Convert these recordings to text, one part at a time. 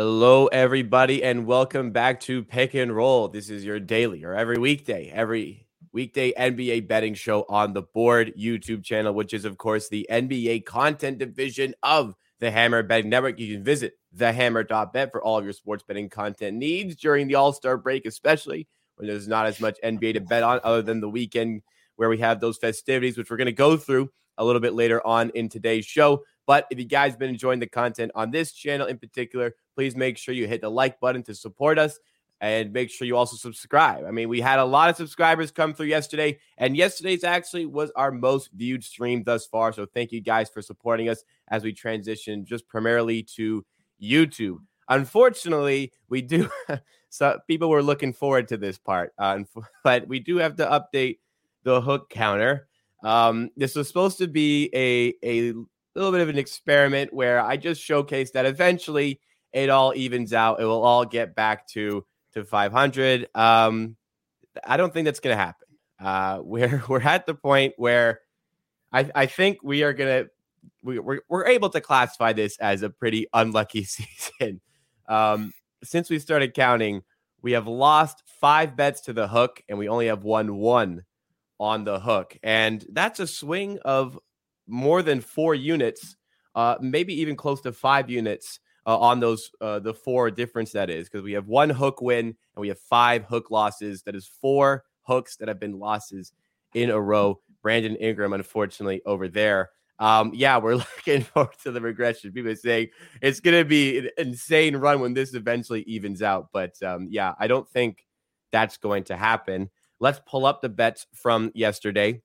Hello, everybody, and welcome back to Pick and Roll. This is your daily or every weekday, every weekday NBA betting show on the board YouTube channel, which is, of course, the NBA content division of the Hammer Betting Network. You can visit thehammer.bet for all of your sports betting content needs during the All Star break, especially when there's not as much NBA to bet on, other than the weekend where we have those festivities, which we're going to go through a little bit later on in today's show. But if you guys been enjoying the content on this channel in particular, please make sure you hit the like button to support us and make sure you also subscribe. I mean, we had a lot of subscribers come through yesterday, and yesterday's actually was our most viewed stream thus far. So thank you guys for supporting us as we transition just primarily to YouTube. Unfortunately, we do. so people were looking forward to this part, uh, but we do have to update the hook counter. Um, this was supposed to be a a little bit of an experiment where I just showcased that eventually it all evens out. It will all get back to to 500. Um, I don't think that's going to happen. Uh, we're we're at the point where I I think we are to we, we're, we're able to classify this as a pretty unlucky season. Um, since we started counting, we have lost five bets to the hook, and we only have won one on the hook, and that's a swing of more than four units, uh, maybe even close to five units uh, on those uh, the four difference that is because we have one hook win and we have five hook losses. That is four hooks that have been losses in a row. Brandon Ingram, unfortunately, over there. Um, yeah, we're looking forward to the regression. People saying it's going to be an insane run when this eventually evens out. But um, yeah, I don't think that's going to happen. Let's pull up the bets from yesterday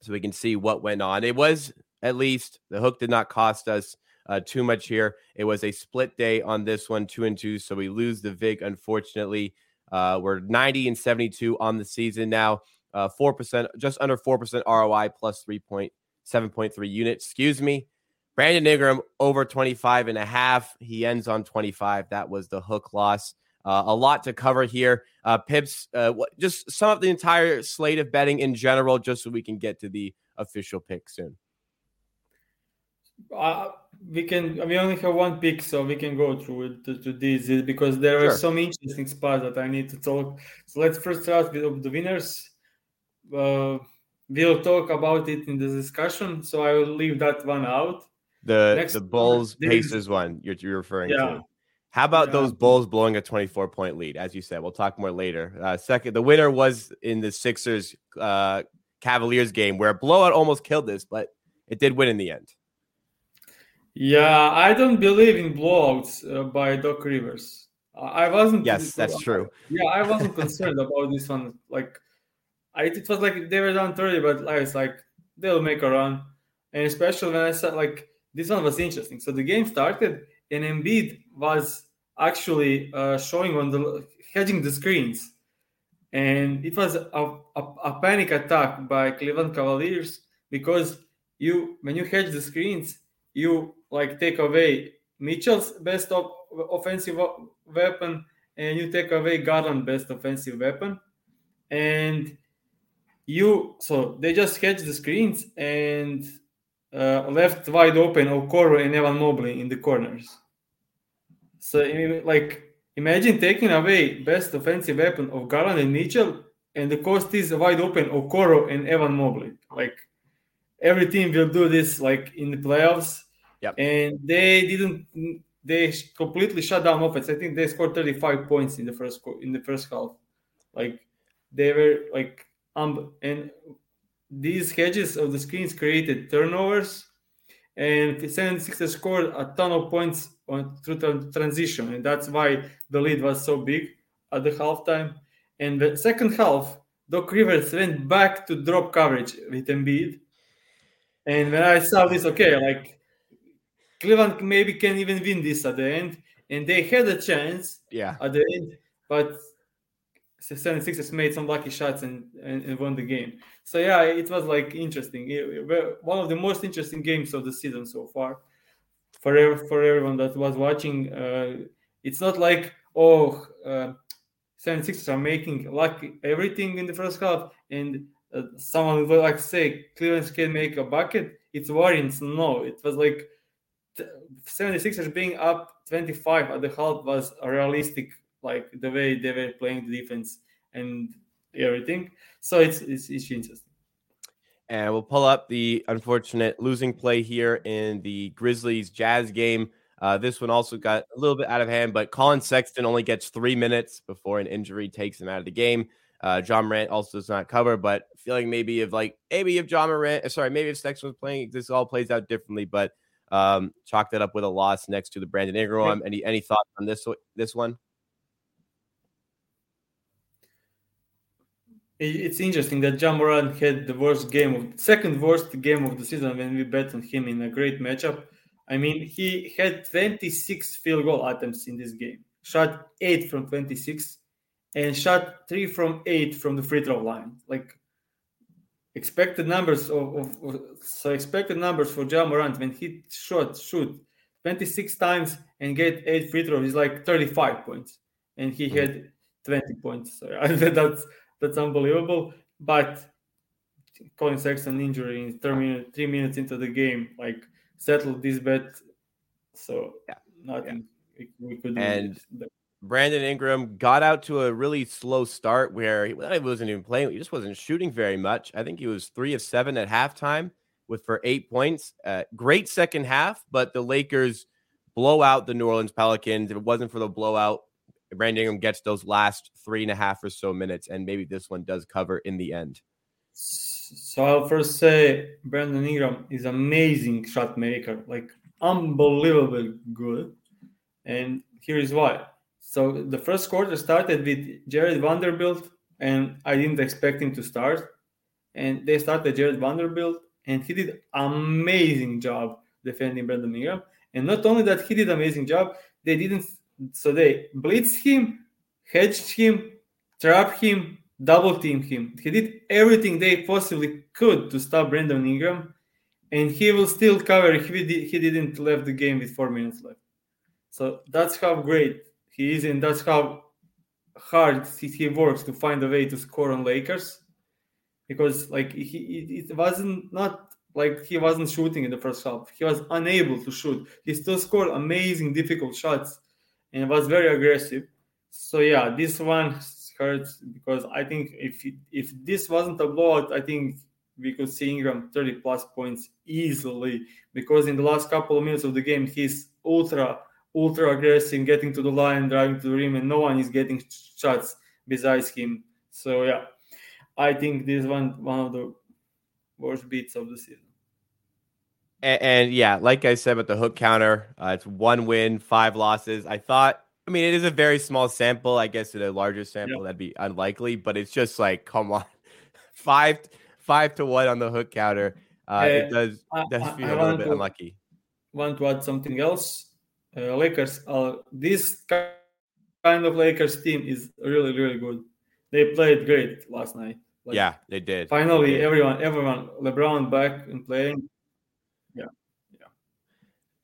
so we can see what went on. It was at least the hook did not cost us uh, too much here. It was a split day on this one, two and two. So we lose the VIG, unfortunately. Uh, we're 90 and 72 on the season now. Uh, 4%, just under 4% ROI plus 3.7.3 units. Excuse me. Brandon Ingram over 25 and a half. He ends on 25. That was the hook loss. Uh, a lot to cover here. Uh, Pips, uh, what, just sum up the entire slate of betting in general, just so we can get to the official pick soon. Uh, we can. We only have one pick, so we can go through it to, to this because there sure. are some interesting spots that I need to talk. So let's first start with the winners. Uh, we'll talk about it in the discussion, so I will leave that one out. The Next the Bulls Pacers one you're, you're referring yeah. to. How about yeah. those Bulls blowing a 24 point lead? As you said, we'll talk more later. Uh, second, the winner was in the Sixers uh, Cavaliers game where a blowout almost killed this, but it did win in the end. Yeah, I don't believe in blowouts uh, by Doc Rivers. I wasn't. Yes, that's true. Yeah, I wasn't concerned about this one. Like, I, it was like they were down 30, but I was like, they'll make a run. And especially when I said, like, this one was interesting. So the game started and Embiid was actually uh, showing on the hedging the screens, and it was a, a, a, panic attack by Cleveland Cavaliers because you when you hedge the screens, you like take away Mitchell's best of, offensive weapon, and you take away Garland best offensive weapon, and you so they just hedge the screens and uh, left wide open Okoro and Evan Mobley in the corners. So, like, imagine taking away best offensive weapon of Garland and Mitchell, and the cost is wide open Okoro and Evan Mobley. Like, every team will do this, like in the playoffs. Yep. And they didn't. They completely shut down offense. I think they scored 35 points in the first in the first half. Like they were like um and these hedges of the screens created turnovers and 76ers scored a ton of points on through the transition, and that's why the lead was so big at the halftime. And the second half, Doc Rivers went back to drop coverage with Embiid. And when I saw this, okay, like Cleveland maybe can even win this at the end, and they had a chance yeah. at the end, but 76ers made some lucky shots and, and, and, won the game. So yeah, it was like interesting. It, one of the most interesting games of the season so far. For for everyone that was watching, uh, it's not like oh, uh, 76ers are making lucky everything in the first half, and uh, someone would like say Cleveland can make a bucket. It's Warriors. No, it was like 76ers being up 25 at the half was a realistic, like the way they were playing the defense and everything. So it's it's, it's interesting. And we'll pull up the unfortunate losing play here in the Grizzlies Jazz game. Uh, this one also got a little bit out of hand, but Collin Sexton only gets three minutes before an injury takes him out of the game. Uh, Ja Morant also does not cover, but feeling maybe if like maybe if John Morant, sorry, maybe if Sexton was playing, this all plays out differently. But um, chalk that up with a loss next to the Brandon Ingram. Any any thoughts on this this one? It's interesting that Ja Morant had the worst game of second worst game of the season when we bet on him in a great matchup. I mean, he had 26 field goal attempts in this game, shot eight from 26, and shot three from eight from the free throw line. Like expected numbers of, of, of so expected numbers for Ja Morant when he shot shoot 26 times and get eight free throws is like 35 points, and he had 20 points. So that's that's unbelievable. But Collin Sexton injury in three minutes, three minutes into the game, like settled this bet. So yeah, nothing yeah. we could do. And Brandon Ingram got out to a really slow start where he, well, he wasn't even playing. He just wasn't shooting very much. I think he was three of seven at halftime with for eight points. Uh, great second half, but the Lakers blow out the New Orleans Pelicans. If it wasn't for the blowout, Brandon Ingram gets those last three and a half or so minutes, and maybe this one does cover in the end. So I'll first say Brandon Ingram is amazing shot maker, like unbelievably good. And here is why. So the first quarter started with Jarred Vanderbilt, and I didn't expect him to start. And they started Jarred Vanderbilt, and he did amazing job defending Brandon Ingram. And not only that, he did amazing job. They didn't so they blitzed him, hedged him, trapped him, double team him. He did everything they possibly could to stop Brandon Ingram, and he will still cover he, he didn't left the game with four minutes left. So that's how great he is, and that's how hard he works to find a way to score on Lakers. Because like he, it wasn't not like he wasn't shooting in the first half. He was unable to shoot. He still scored amazing, difficult shots and was very aggressive. So yeah, this one hurts because I think if if this wasn't a blowout, I think we could see Ingram 30 plus points easily because in the last couple of minutes of the game he's ultra ultra aggressive, getting to the line, driving to the rim, and no one is getting shots besides him. So yeah, I think this one one of the worst beats of the season. And, and, yeah, like I said, with the hook counter, uh, it's one win, five losses. I thought, I mean, it is a very small sample. I guess in a larger sample, that'd be unlikely, but it's just like, come on, five, five to one on the hook counter. Uh, it does does feel I, I a little bit to, unlucky. Want to add something else? Uh, Lakers, uh, this kind of Lakers team is really, really good. They played great last night. Like, yeah, they did. Finally, they did. everyone, everyone, LeBron back and playing.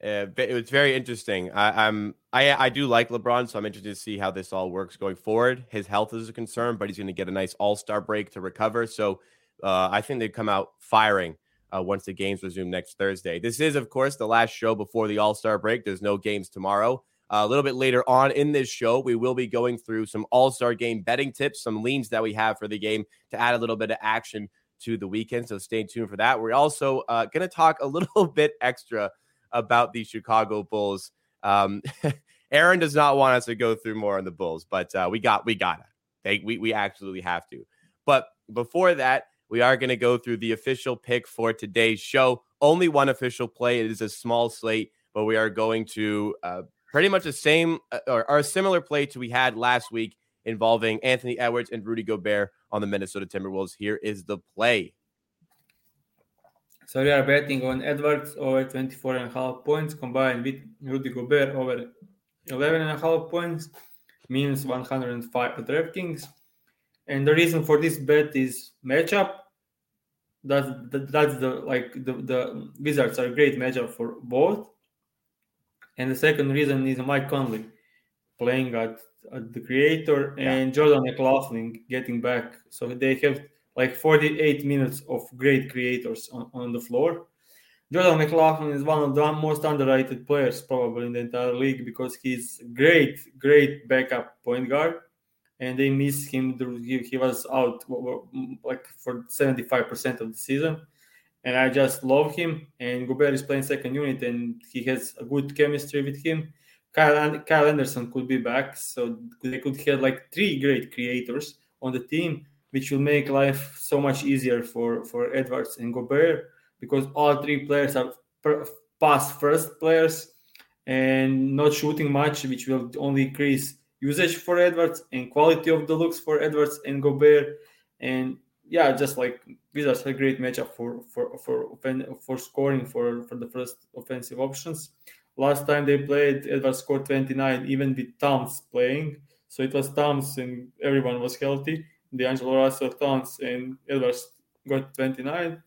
Uh, it was very interesting. I, am I I do like LeBron, so I'm interested to see how this all works going forward. His health is a concern, but he's going to get a nice All Star break to recover. So uh, I think they come out firing uh, once the games resume next Thursday. This is, of course, the last show before the All Star break. There's no games tomorrow. Uh, a little bit later on in this show, we will be going through some All Star game betting tips, some leans that we have for the game to add a little bit of action to the weekend. So stay tuned for that. We're also uh, going to talk a little bit extra about the Chicago Bulls. Um, Aaron does not want us to go through more on the Bulls, but uh, we got we got it. They, we we absolutely have to. But before that, we are going to go through the official pick for today's show. Only one official play. It is a small slate, but we are going to uh, pretty much the same uh, or, or a similar play to we had last week involving Anthony Edwards and Rudy Gobert on the Minnesota Timberwolves. Here is the play. So we are betting on Edwards over 24 and a half points combined with Rudy Gobert over 11 and a half points, means 105 at DraftKings. And the reason for this bet is matchup. That's that, that's the like the, the Wizards are a great matchup for both. And the second reason is Mike Conley playing at, at the creator and. Jordan McLaughlin getting back. So they have like 48 minutes of great creators on, on the floor. Jordan McLaughlin is one of the most underrated players probably in the entire league because he's great, great backup point guard, and they miss him. He, was out like for seventy five percent of the season, and I just love him. And Gobert is playing second unit, and he has a good chemistry with him. Kyle, Kyle Anderson could be back, so they could have like three great creators on the team, which will make life so much easier for for Edwards and Gobert because all three players are pass first players and not shooting much, which will only increase usage for Edwards and quality of the looks for Edwards and Gobert. And yeah, just like are a great matchup for for for for scoring for for the first offensive options. Last time they played, Edwards scored 29, even with Towns playing. So it was Towns and everyone was healthy. D'Angelo Russell, Towns, and Edwards got 29.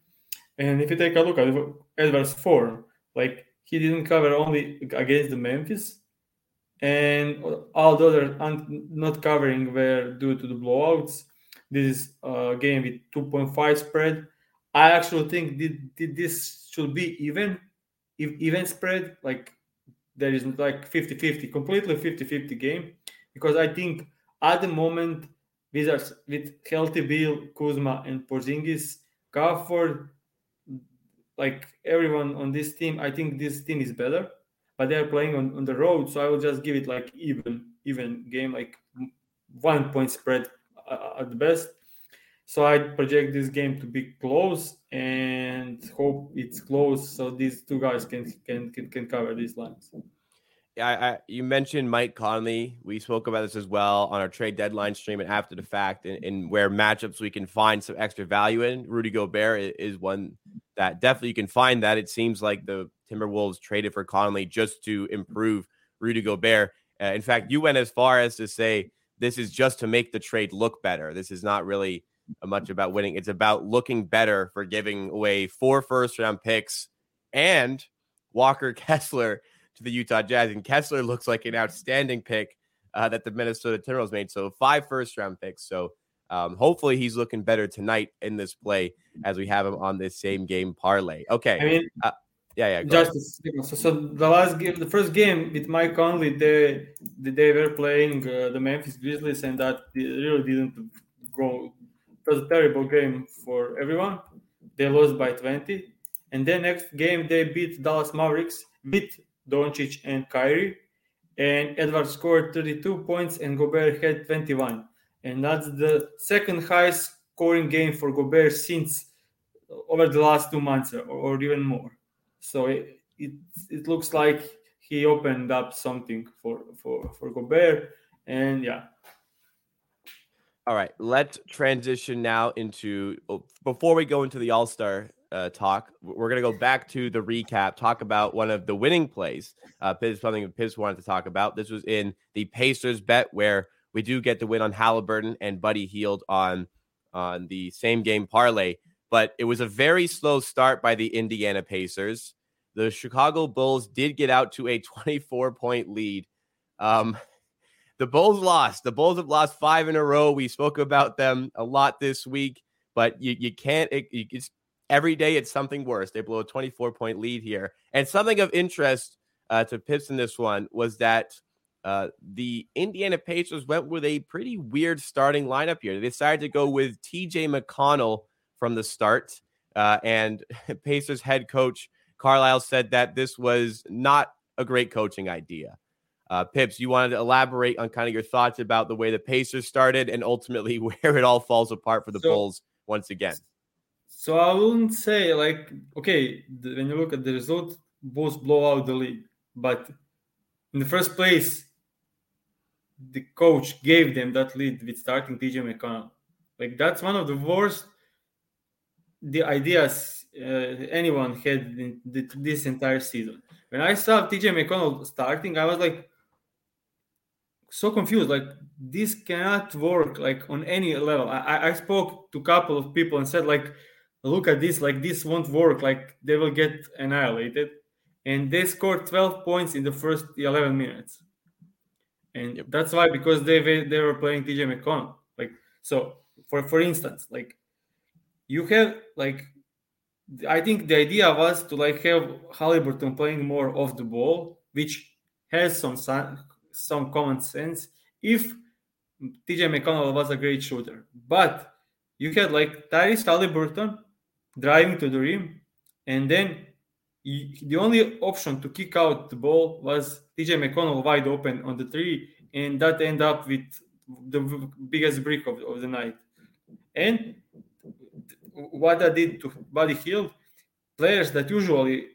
And if you take a look at Edwards' form, like he didn't cover only against the Memphis, and all the other not covering were due to the blowouts. This is a game with 2.5 spread. I actually think this should be even, if even spread. Like there is like 50-50, completely 50-50 game, because I think at the moment Wizards with healthy Beal, Kuzma, and Porzingis, Gafford like everyone on this team, I think this team is better, but they're playing on, on the road. So I will just give it like even, even game, like one point spread at best. So I project this game to be close and hope it's close so these two guys can can can, can cover these lines. I, I, you mentioned Mike Conley. We spoke about this as well on our trade deadline stream and after the fact, and, and where matchups we can find some extra value in. Rudy Gobert is one that definitely you can find that. It seems like the Timberwolves traded for Conley just to improve Rudy Gobert. Uh, in fact, you went as far as to say this is just to make the trade look better. This is not really much about winning. It's about looking better for giving away four first round picks and Walker Kessler to the Utah Jazz. And Kessler looks like an outstanding pick uh, that the Minnesota Timberwolves made. So five first round picks. So um, hopefully he's looking better tonight in this play as we have him on this same game parlay. Okay. I mean, uh, yeah, yeah. Just so, so, the last game, the first game with Mike Conley, they they were playing uh, the Memphis Grizzlies, and that really didn't go. It was a terrible game for everyone. They lost by 20, and then next game they beat Dallas Mavericks, beat Doncic, and Kyrie. And Edwards scored 32 points and Gobert had 21. And that's the second highest scoring game for Gobert since over the last two months or, or even more. So it, it, it looks like he opened up something for, for, for Gobert. And yeah, all right, let's transition now into oh, before we go into the All Star uh, talk. We're going to go back to the recap, talk about one of the winning plays. Uh, Pips, something Pips wanted to talk about. This was in the Pacers bet where we do get the win on Halliburton and Buddy Hield on on the same game parlay, but it was a very slow start by the Indiana Pacers. The Chicago Bulls did get out to a 24 point lead. Um, the Bulls lost. The Bulls have lost five in a row. We spoke about them a lot this week, but you, you can't, it's every day it's something worse. They blow a 24 point lead here. And something of interest uh, to Pips in this one was that uh, the Indiana Pacers went with a pretty weird starting lineup here. They decided to go with TJ McConnell from the start. Uh, and Pacers head coach Carlisle said that this was not a great coaching idea. Uh, Pips, you wanted to elaborate on kind of your thoughts about the way the Pacers started and ultimately where it all falls apart for the so, Bulls once again. So I wouldn't say like okay when you look at the result, both blow out the lead, but in the first place, the coach gave them that lead with starting TJ McConnell. Like that's one of the worst the ideas uh, anyone had in this entire season. When I saw TJ McConnell starting, I was like so confused. Like this cannot work like on any level. I, I spoke to a couple of people and said like look at this, like this won't work, like they will get annihilated. And they scored 12 points in the first 11 minutes. And yep. that's why, because they they were playing TJ McConnell. Like, so for for instance, like you have like I think the idea was to like have Halliburton playing more off the ball, which has some some common sense if TJ McConnell was a great shooter. But you had like Tyrese Halliburton driving to the rim, and then you, the only option to kick out the ball was TJ McConnell wide open on the three, and that end up with the biggest brick of, of the night. And what that did to Buddy Hield, players that usually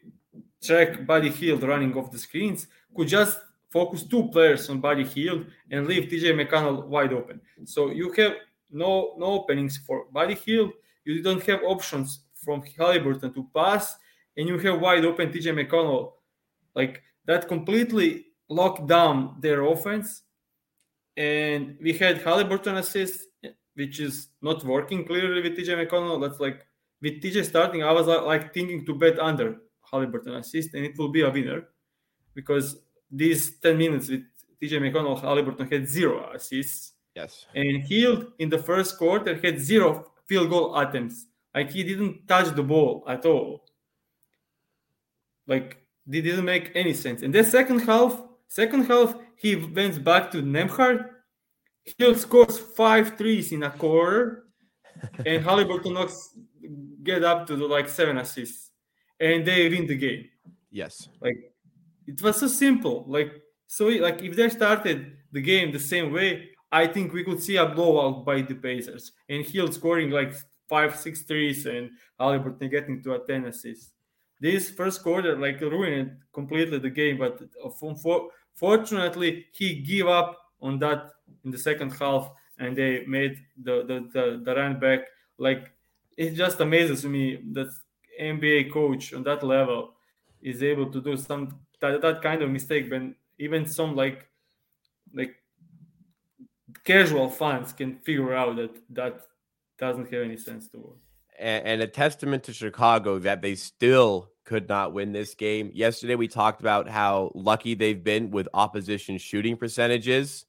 track Buddy Hield running off the screens could just focus two players on Buddy Hield and leave TJ McConnell wide open. So you have no no openings for Buddy Hield. You don't have options from Halliburton to pass, and you have wide open TJ McConnell. Like that completely locked down their offense. And we had Halliburton assist, which is not working clearly with TJ McConnell. That's like with TJ starting, I was uh, like thinking to bet under Halliburton assist, and it will be a winner because these 10 minutes with TJ McConnell, Halliburton had zero assists. Yes. And Hield in the first quarter had zero field goal attempts. Like he didn't touch the ball at all. Like it didn't make any sense. In the second half, second half, he went back to Nembhard. Hield scores five threes in a quarter, and Halliburton knocks get up to the, like seven assists, and they win the game. Yes. Like it was so simple. Like so, like if they started the game the same way, I think we could see a blowout by the Pacers, and Hield scoring like five, six threes, and Halliburton getting to a ten assists. This first quarter like ruined completely the game, but uh, fortunately he gave up on that in the second half, and they made the the the, the run back. Like it just amazes me that NBA coach on that level is able to do some that, that kind of mistake when even some like like casual fans can figure out that that doesn't have any sense to work. And, and a testament to Chicago that they still could not win this game. Yesterday, we talked about how lucky they've been with opposition shooting percentages.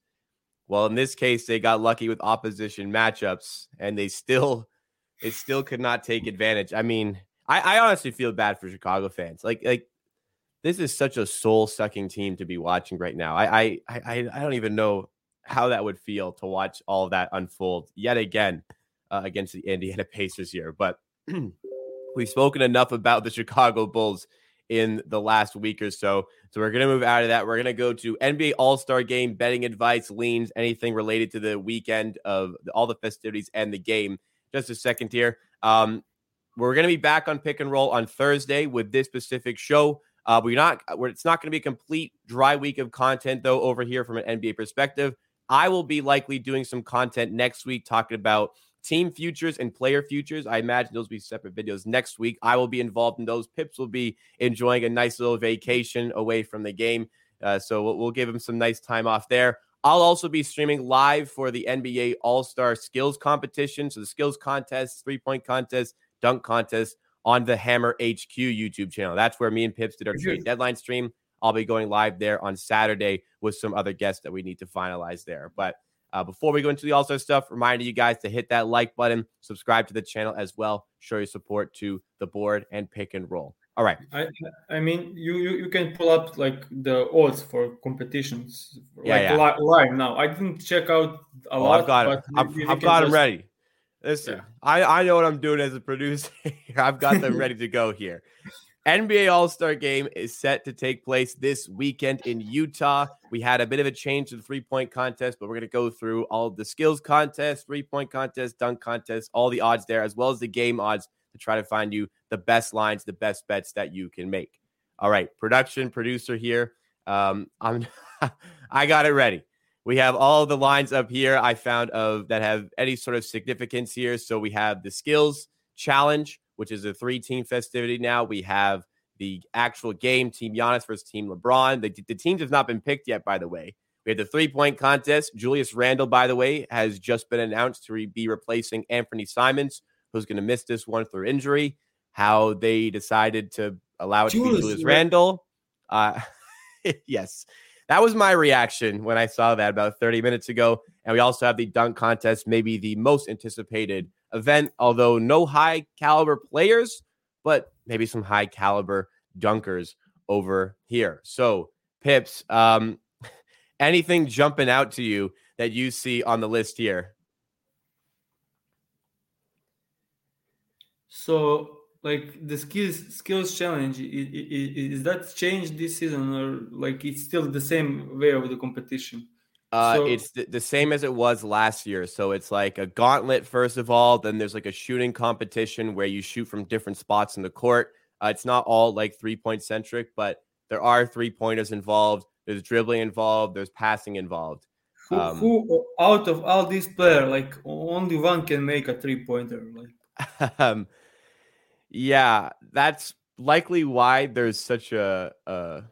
Well, in this case, they got lucky with opposition matchups, and they still, they still could not take advantage. I mean, I, I honestly feel bad for Chicago fans. Like, like this is such a soul sucking team to be watching right now. I, I, I, I don't even know how that would feel to watch all that unfold yet again uh, against the Indiana Pacers here. But we've spoken enough about the Chicago Bulls in the last week or so. So we're going to move out of that. We're going to go to NBA All Star Game betting advice, leans, anything related to the weekend of all the festivities and the game. Just a second here. Um, we're going to be back on pick and roll on Thursday with this specific show. Uh, we're not. We're, it's not going to be a complete dry week of content though. Over here from an NBA perspective, I will be likely doing some content next week talking about team futures and player futures. I imagine those will be separate videos next week. I will be involved in those. Pips will be enjoying a nice little vacation away from the game. Uh, so we'll, we'll give him some nice time off there. I'll also be streaming live for the NBA All Star Skills Competition. So the skills contest, three point contest, dunk contest on the Hammer HQ YouTube channel. That's where me and Pips did our trade deadline stream. I'll be going live there on Saturday with some other guests that we need to finalize there. But uh, before we go into the All Star stuff, reminding you guys to hit that like button, subscribe to the channel as well, show your support to the board and pick and roll. All right. I I mean you you, you can pull up like the odds for competitions yeah, like yeah. Li- live now. I didn't check out a oh, lot. I've got it. I've, I've got them ready. Listen, yeah. I, I know what I'm doing as a producer. I've got them ready to go here. NBA All Star game is set to take place this weekend in Utah. We had a bit of a change to the three point contest, but we're going to go through all the skills contest, three point contest, dunk contest, all the odds there, as well as the game odds to try to find you the best lines, the best bets that you can make. All right, production producer here. Um, I'm I got it ready. We have all the lines up here I found of that have any sort of significance here. So we have the skills challenge which is a three team festivity now. We have the actual game, Team Giannis versus Team LeBron. The, the teams have not been picked yet, by the way. We have the three point contest. Julius Randle, by the way, has just been announced to re- be replacing Anthony Simons, who's going to miss this one through injury. How they decided to allow it Julius, to be Julius Randle. Uh, yes, that was my reaction when I saw that about 30 minutes ago. And we also have the dunk contest, maybe the most anticipated event, although no high caliber players, but maybe some high caliber dunkers over here. So, Pips, um, anything jumping out to you that you see on the list here? So, like the skills skills challenge, is, is, that changed this season, or like it's still the same way of the competition? Uh, so, it's the, the same as it was last year. So it's like a gauntlet first of all. Then there's like a shooting competition where you shoot from different spots in the court. Uh, it's not all like three point centric, but there are three pointers involved. There's dribbling involved. There's passing involved. Who, um, who out of all these players, like only one can make a three pointer? Like, um, yeah, that's likely why there's such a, a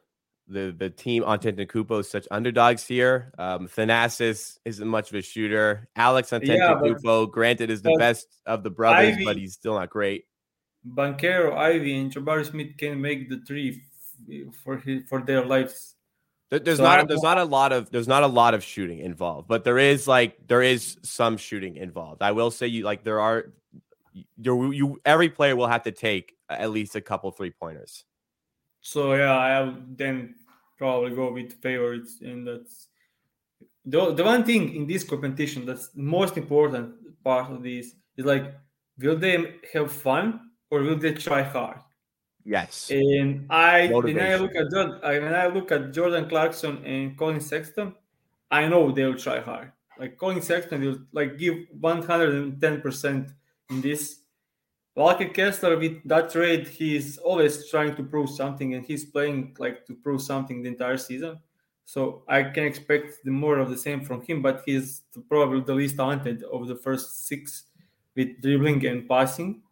the the team Antetokounmpo is such underdogs here. Um, Thanasis isn't much of a shooter. Alex on Antetokounmpo, yeah, granted, is the best of the brothers, Ivey, but he's still not great. Banchero, Ivey, and Jabari Smith can make the three for his, for their lives. There's so not there's not a lot of there's not a lot of shooting involved, but there is like there is some shooting involved. I will say you like there are you you every player will have to take at least a couple three pointers. So yeah, I'll then probably go with favorites, and that's the the one thing in this competition that's the most important part of this is like, will they have fun or will they try hard? Yes. And I when I look at Jordan, when I look at Jordan Clarkson and Collin Sexton, I know they'll try hard. Like Collin Sexton will like give 110 percent in this. Walker Kessler with that trade, he's always trying to prove something, and he's playing like to prove something the entire season. So I can expect the more of the same from him, but he's probably the least talented of the first six with dribbling and passing.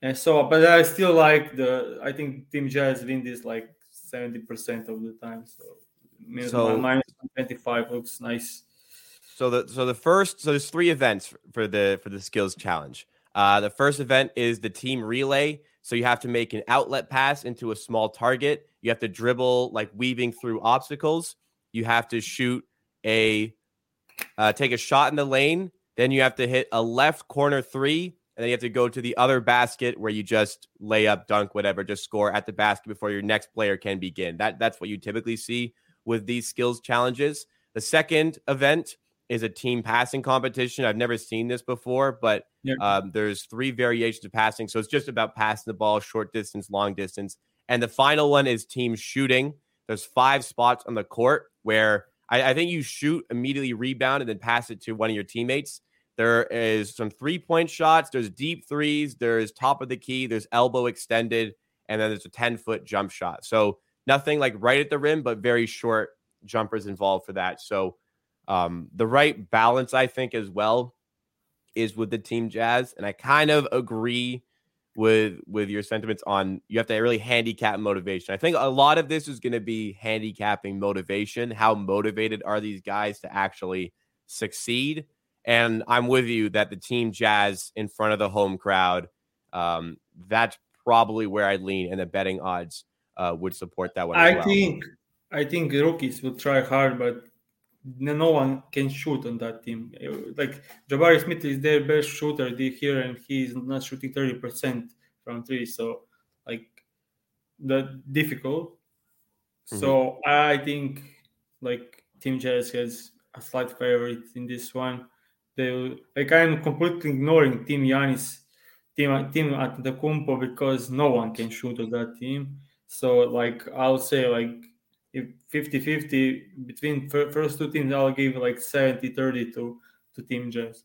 And so, but I still like the. I think Team Jazz win this like seventy percent of the time. So, so minus twenty five looks nice. So the so the first so there's three events for the for the skills challenge. Uh, the first event is the team relay. So you have to make an outlet pass into a small target. You have to dribble like weaving through obstacles. You have to shoot a uh, take a shot in the lane. Then you have to hit a left corner three and then you have to go to the other basket where you just lay up, dunk, whatever, just score at the basket before your next player can begin. That that's what you typically see with these skills challenges. The second event is a team passing competition. I've never seen this before, but yeah. um, there's three variations of passing. So it's just about passing the ball, short distance, long distance. And the final one is team shooting. There's five spots on the court where I, I think you shoot, immediately rebound, and then pass it to one of your teammates. There is some three point shots. There's deep threes. There's top of the key. There's elbow extended. And then there's a 10 foot jump shot. So nothing like right at the rim, but very short jumpers involved for that. So um, the right balance, I think, as well, is with the team Jazz. And I kind of agree with with your sentiments on you have to really handicap motivation. I think a lot of this is going to be handicapping motivation. How motivated are these guys to actually succeed? And I'm with you that the team Jazz in front of the home crowd, um, that's probably where I lean, and the betting odds uh, would support that one. I well. think I think rookies will try hard, but no one can shoot on that team. Like Jabari Smith is their best shooter here, and he's not shooting thirty percent from three. So like the difficult. Mm-hmm. So I think like Team Jazz has a slight favorite in this one they like I'm completely ignoring Team Giannis, Team Team Antetokounmpo because no one can shoot on that team. So like I'll say like if 50-50 between first two teams, I'll give like 70-30 to to Team Jazz.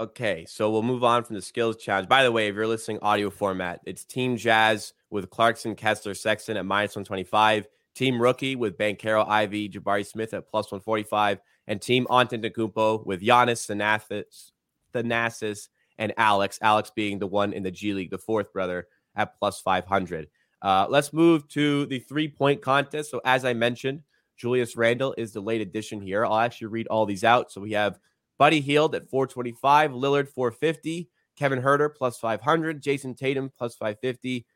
Okay, so we'll move on from the skills challenge. By the way, if you're listening audio format, it's Team Jazz with Clarkson, Kessler, Sexton at minus 125. Team Rookie with Banchero, Ivey, Jabari Smith at plus 145 and Team Antetokounmpo with Giannis, Thanasis, Thanasis, and Alex. Alex being the one in the G League, the fourth brother at plus 500. Uh, let's move to the three point contest. So, as I mentioned, Julius Randle is the late addition here. I'll actually read all these out. So, we have Buddy Hield at 425, Lillard 450, Kevin Huerter plus 500, Jayson Tatum plus 550,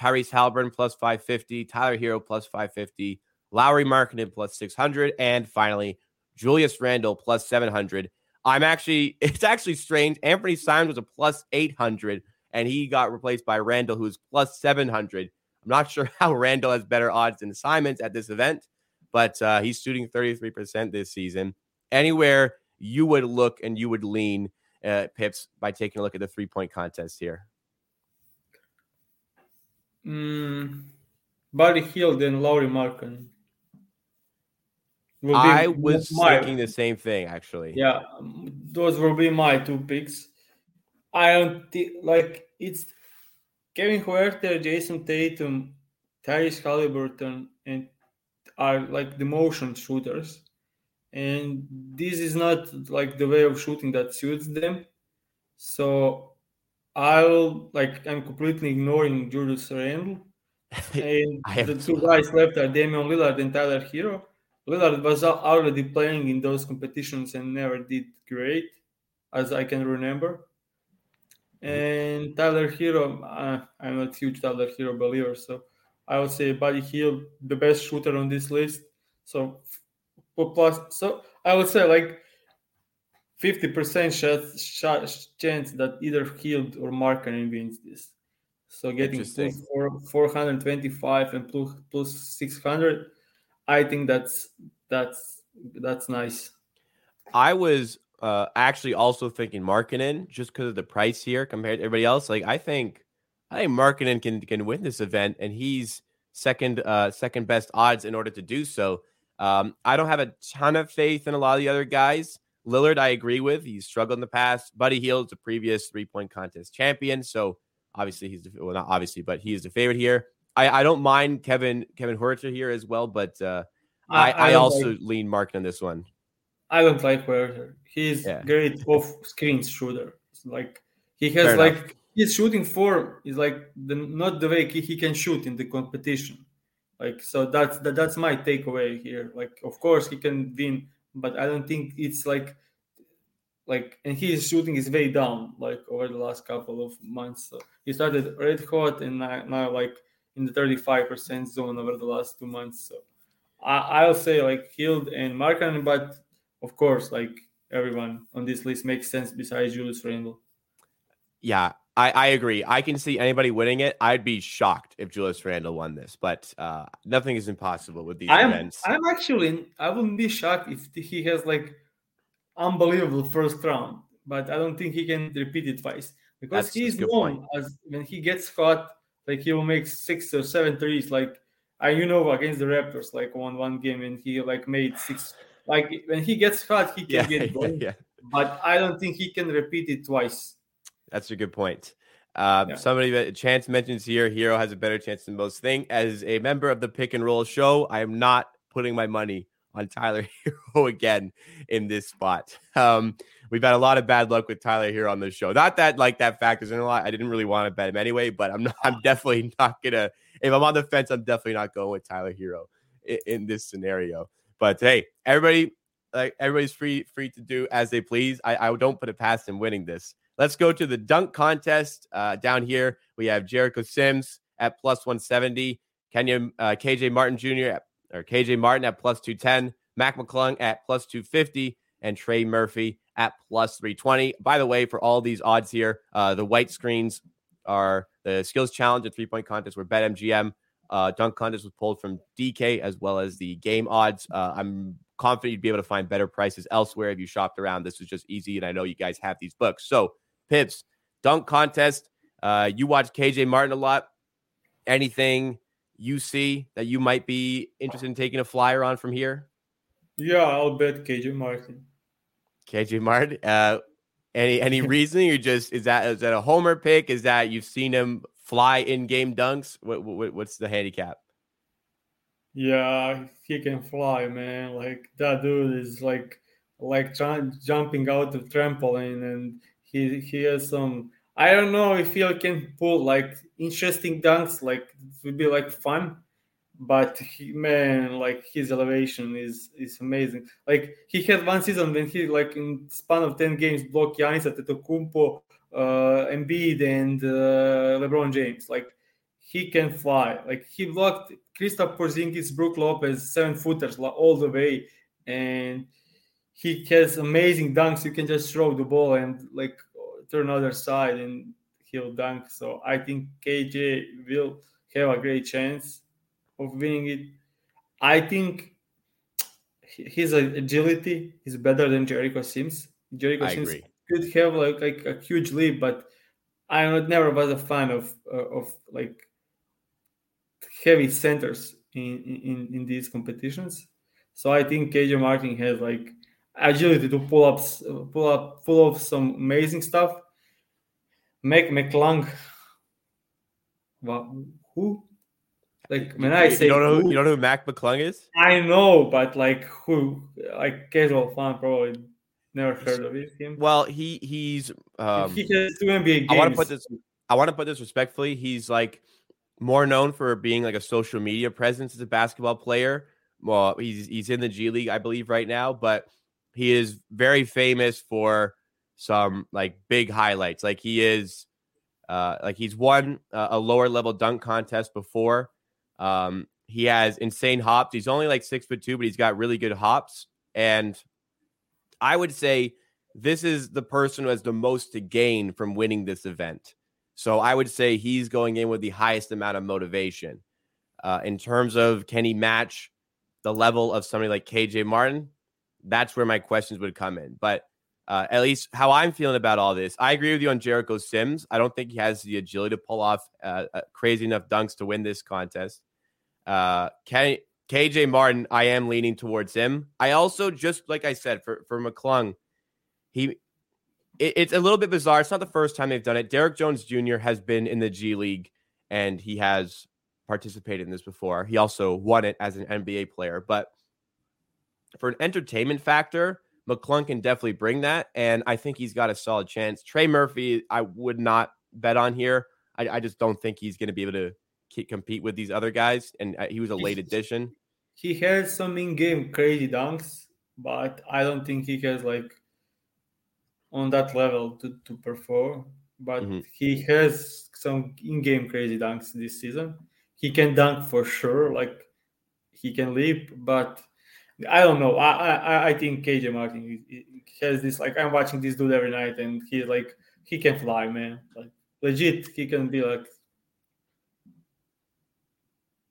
Tyrese Halliburton plus 550, Tyler Herro plus 550, Lauri Markkanen plus 600, and finally Julius Randle plus 700. I'm actually, it's actually strange. Anthony Simons was a plus 800, and he got replaced by Randle, who's plus 700. I'm not sure how Randle has better odds than Simons at this event, but uh, he's shooting 33% this season. Anywhere you would look and you would lean uh, pips by taking a look at the three point contest here. Mm, Buddy Hield and Lauri Markkanen. I was my, thinking the same thing, actually. Yeah, those will be my two picks. I don't like it's Kevin Huerter, Jayson Tatum, Tyrese Halliburton, and are like the motion shooters, and this is not like the way of shooting that suits them. So I'll like I'm completely ignoring Julius Randle, and the two guys left are Damian Lillard and Tyler Herro. Lillard was already playing in those competitions and never did great, as I can remember. And Tyler Herro, uh, I'm not huge Tyler Herro believer, so I would say Buddy Hield, the best shooter on this list. So plus, so I would say like 50% shot, shot, chance that either Hield or Markkanen wins this. So getting plus four, 425 and plus, plus 600 I think that's that's that's nice. I was uh, actually also thinking Markkanen just because of the price here compared to everybody else. Like I think I think Markkanen can can win this event, and he's second uh, second best odds in order to do so. Um, I don't have a ton of faith in a lot of the other guys. Lillard, I agree with. He's struggled in the past. Buddy Hield's a previous three point contest champion, so obviously he's the, well not obviously, but he is the favorite here. I, I don't mind Kevin Kevin Huerter here as well, but uh, I, I, I also like, lean Mark on this one. I don't like Huerter. He's yeah. great off screen shooter. Like he has Fair like enough. his shooting form is like the not the way he, he can shoot in the competition. Like so that's that, that's my takeaway here. Like of course he can win, but I don't think it's like like and his shooting is way down like over the last couple of months. So he started red hot and now, now like in the 35% zone over the last two months. So I, I'll say like Hield and Markkanen, but of course, like everyone on this list makes sense besides Julius Randle. Yeah, I, I agree. I can see anybody winning it. I'd be shocked if Julius Randle won this, but uh, nothing is impossible with these I'm, events. I'm actually, I wouldn't be shocked if he has like unbelievable first round, but I don't think he can repeat it twice because That's he's known point. as when he gets caught like he will make six or seven threes. Like I you know against the Raptors, like one one game and he like made six. Like when he gets hot, he can yeah, get going. Yeah, But I don't think he can repeat it twice. That's a good point. Uh, yeah. Somebody that Chance mentions here, Herro has a better chance than most think. As a member of the Pick and Roll show, I am not putting my money on Tyler Herro again in this spot. Um, we've had a lot of bad luck with Tyler here on the show. Not that like that factors in a lot. I didn't really want to bet him anyway, but I'm not, I'm definitely not gonna. If I'm on the fence, I'm definitely not going with Tyler Herro in, in this scenario. But hey, everybody, like everybody's free free to do as they please. I, I don't put it past him winning this. Let's go to the dunk contest. Uh, down here, we have Jericho Sims at plus 170, Kenyon uh, KJ Martin Jr. At, or KJ Martin at plus 210, Mac McClung at plus 250, and Trey Murphy at plus 320. By the way, for all these odds here, uh, the white screens are the skills challenge and three point contest where BetMGM uh, dunk contest was pulled from DK as well as the game odds. Uh, I'm confident you'd be able to find better prices elsewhere if you shopped around. This is just easy, and I know you guys have these books. So, Pips, dunk contest. Uh, you watch KJ Martin a lot. Anything you see that you might be interested in taking a flyer on from here? Yeah, I'll bet KJ Martin. KJ Martin. Uh, any any reason you just is that is that a homer pick? Is that you've seen him fly in game dunks? What, what what's the handicap? Yeah, he can fly, man. Like that dude is like like jumping out of trampoline, and he he has some. I don't know if he can pull like interesting dunks. Like it would be like fun but he, man, like his elevation is is amazing. Like he had one season when he like in span of ten games blocked Giannis Antetokounmpo, uh, Embiid, and uh, LeBron James. Like he can fly. Like he blocked Kristaps Porzingis, Brook Lopez, seven footers all the way, and he has amazing dunks. You can just throw the ball and like turn other side, and he'll dunk. So I think KJ will have a great chance of winning it. I think his agility is better than Jericho Sims. Jericho I Sims agree. Could have like, like a huge leap, but I never was a fan of uh, of like heavy centers in, in in these competitions. So I think KJ Martin has like agility to pull up pull up pull off some amazing stuff. Mac McClung. Well, who? Like when I say you don't know who, you don't know who Mac McClung is? I know, but like who? Like casual fan probably never heard of him. Well, he he's um, he has two NBA games. I want to put this. I want to put this respectfully. He's like more known for being like a social media presence as a basketball player. Well, he's he's in the G League, I believe, right now, but he is very famous for some like big highlights. Like he is, uh, like he's won a lower level dunk contest before. Um, he has insane hops. He's only like six foot two, but he's got really good hops. And I would say this is the person who has the most to gain from winning this event. So I would say he's going in with the highest amount of motivation. Uh, in terms of can he match the level of somebody like KJ Martin? That's where my questions would come in. But uh, at least how I'm feeling about all this, I agree with you on Jericho Sims. I don't think he has the agility to pull off uh, uh crazy enough dunks to win this contest. Uh, K- KJ Martin, I am leaning towards him. I also just like I said for for McClung, he it, it's a little bit bizarre. It's not the first time they've done it. Derrick Jones Jr. has been in the G League and he has participated in this before. He also won it as an NBA player, but for an entertainment factor, McClung can definitely bring that, and I think he's got a solid chance. Trey Murphy, I would not bet on here. I, I just don't think he's going to be able to compete with these other guys, and uh, he was a late addition. He has some in-game crazy dunks, but I don't think he has like on that level to, to perform. But mm-hmm. he has some in-game crazy dunks this season. He can dunk for sure, like he can leap, but I don't know. I I, I think KJ Martin has this like I'm watching this dude every night, and he's like he can fly, man. Like legit, he can be like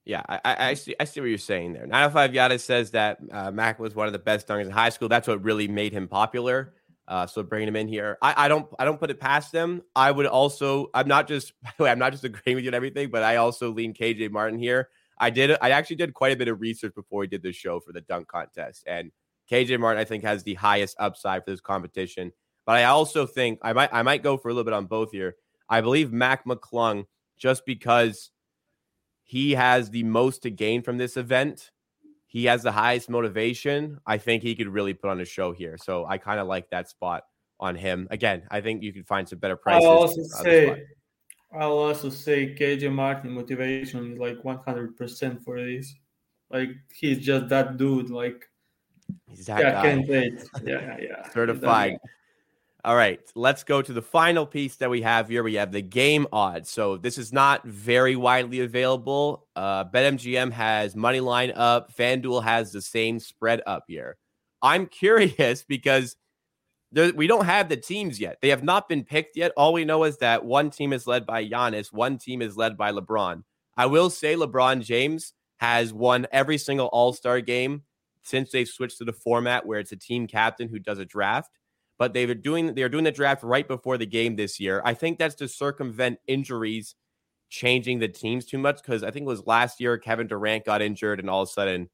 yeah, I, I, see. I see what you're saying there. 905 Yada says that uh, Mac was one of the best dunkers in high school. That's what really made him popular. Uh, so bringing him in here, I, I don't, I don't put it past them. I would also, I'm not just, by the way, I'm not just agreeing with you and everything, but I also lean KJ Martin here. I did, I actually did quite a bit of research before we did the show for the dunk contest, and KJ Martin, I think, has the highest upside for this competition. But I also think I might, I might go for a little bit on both here. I believe Mac McClung, just because he has the most to gain from this event. He has the highest motivation. I think he could really put on a show here. So I kind of like that spot on him. Again, I think you could find some better prices. I'll also uh, say, I'll also say KJ Martin motivation is like 100% for this. Like he's just that dude. Like he's that yeah, guy. can't wait. Yeah, yeah. Certified. All right, let's go to the final piece that we have here. We have the game odds. So this is not very widely available. Uh, BetMGM has money line up. FanDuel has the same spread up here. I'm curious because there, we don't have the teams yet. They have not been picked yet. All we know is that one team is led by Giannis, one team is led by LeBron. I will say LeBron James has won every single All Star game since they've switched to the format where it's a team captain who does a draft but they were doing they're doing the draft right before the game this year. I think that's to circumvent injuries changing the teams too much because I think it was last year Kevin Durant got injured and all of a sudden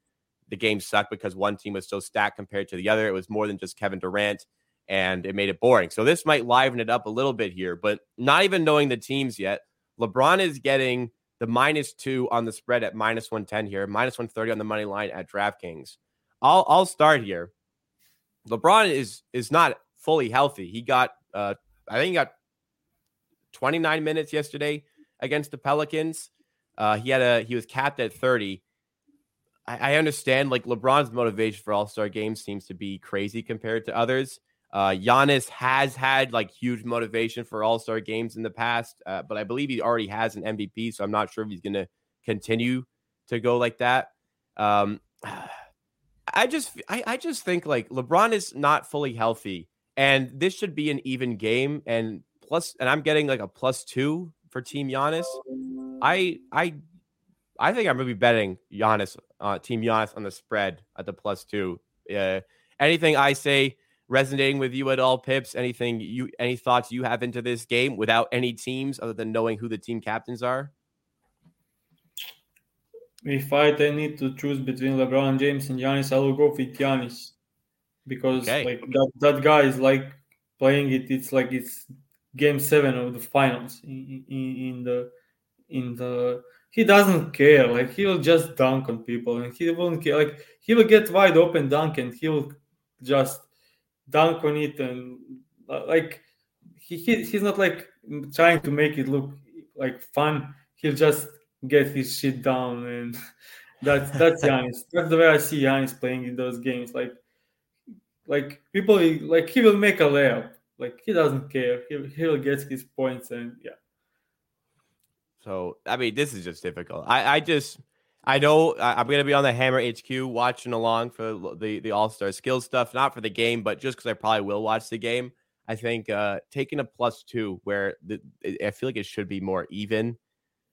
the game sucked because one team was so stacked compared to the other. It was more than just Kevin Durant and it made it boring. So this might liven it up a little bit here, but not even knowing the teams yet. LeBron is getting the minus two on the spread at minus 110 here, minus 130 on the money line at DraftKings. I'll I'll start here. LeBron is is not fully healthy. He got, uh, I think he got 29 minutes yesterday against the Pelicans. Uh, he had a he was capped at 30. I, I understand like LeBron's motivation for All Star games seems to be crazy compared to others. Uh, Giannis has had like huge motivation for All Star games in the past, uh, but I believe he already has an MVP, so I'm not sure if he's going to continue to go like that. Um, I just I, I just think like LeBron is not fully healthy and this should be an even game. And plus, and I'm getting like a plus two for Team Giannis. I I I think I'm gonna be betting Giannis, uh, Team Giannis on the spread at the plus two. Uh, anything I say resonating with you at all, Pips? Anything you any thoughts you have into this game without any teams other than knowing who the team captains are? If I need to choose between LeBron James and Giannis, I will go with Giannis because okay. like that, that guy is like playing it. It's like it's game seven of the finals in, in, in the in the he doesn't care like he'll just dunk on people and he won't care like he will get wide open dunk and he'll just dunk on it and uh, like he, he he's not like trying to make it look like fun he'll just get his shit down and that's that's Giannis that's the way I see Giannis playing in those games like like people like he will make a layup like he doesn't care. He he'll get his points and yeah. So I mean, this is just difficult. I I just I know I'm gonna be on the Hammer HQ watching along for the the All Star skills stuff, not for the game, but just because I probably will watch the game. I think uh taking a plus two where the I feel like it should be more even.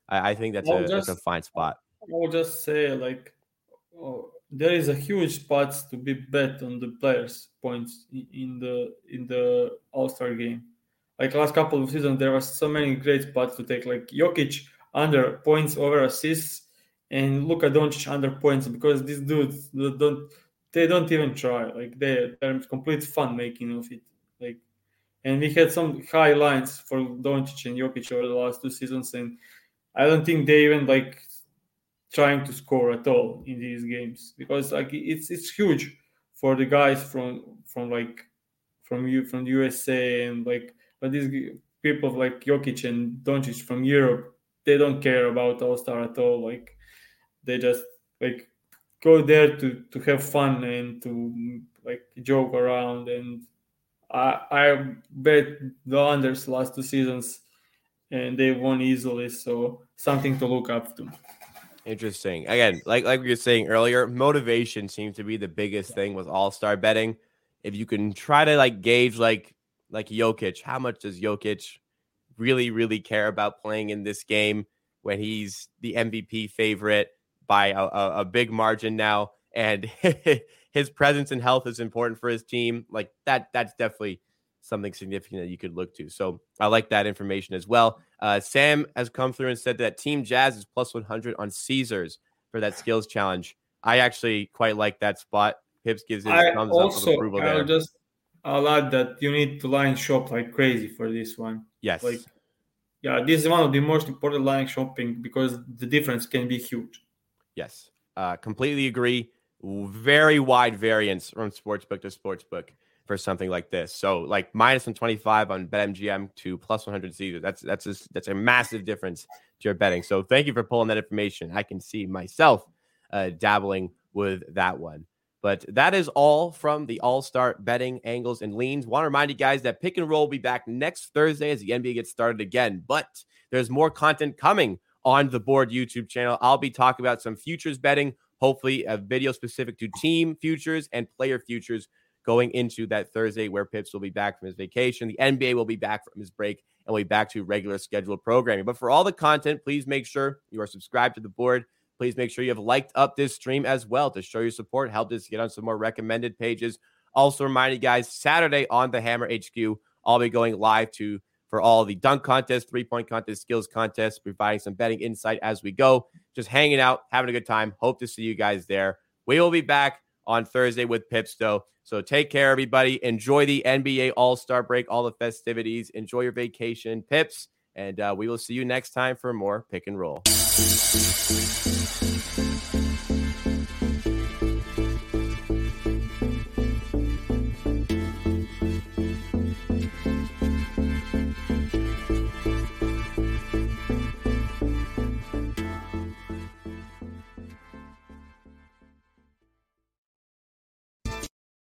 I, I think that's a just, that's a fine spot. I'll just say like oh, there is a huge spot to be bet on the players' points in the in the All Star game. Like last couple of seasons, there was so many great spots to take, like Jokic under points over assists, and Luka Doncic under points because these dudes don't they don't even try. Like they they're complete fun making of it. Like, and we had some high lines for Doncic and Jokic over the last two seasons, and I don't think they even like trying to score at all in these games. Because like it's it's huge for the guys from from like from you from the USA and like but these people like Jokic and Doncic from Europe they don't care about All Star at all. Like they just like go there to to have fun and to like joke around. And I I bet the unders last two seasons and they won easily. So something to look up to. Interesting. Again, like like we were saying earlier, motivation seems to be the biggest thing with all star betting. If you can try to like gauge like like Jokic, how much does Jokic really really care about playing in this game when he's the MVP favorite by a, a, a big margin now, and his presence and health is important for his team. Like that, that's definitely something significant that you could look to. So I like that information as well. Uh, Sam has come through and said that Team Jazz is plus 100 on Caesars for that skills challenge. I actually quite like that spot. Pips gives it a thumbs also, up of approval I'll just I'll add that you need to line shop like crazy for this one. Yes. Like, yeah, this is one of the most important line shopping because the difference can be huge. Yes, uh, completely agree. Very wide variance from sportsbook to sportsbook for something like this. So like minus 125 on BetMGM to plus 100 Caesar. That's that's that's a massive difference to your betting. So thank you for pulling that information. I can see myself uh, dabbling with that one. But that is all from the All Star betting angles and leans. Want to remind you guys that Pick and Roll will be back next Thursday as the NBA gets started again. But there's more content coming on the board YouTube channel. I'll be talking about some futures betting, hopefully a video specific to team futures and player futures going into that Thursday where Pips will be back from his vacation. The NBA will be back from his break and we'll be back to regular scheduled programming. But for all the content, please make sure you are subscribed to the board. Please make sure you have liked up this stream as well to show your support, help us get on some more recommended pages. Also, remind you guys, Saturday on the Hammer HQ, I'll be going live to for all the dunk contest, three point contest, skills contest, providing some betting insight as we go. Just hanging out, having a good time. Hope to see you guys there. We will be back on Thursday with Pipsto. So take care, everybody. Enjoy the NBA All Star break, all the festivities. Enjoy your vacation, Pips. And uh, we will see you next time for more pick and roll.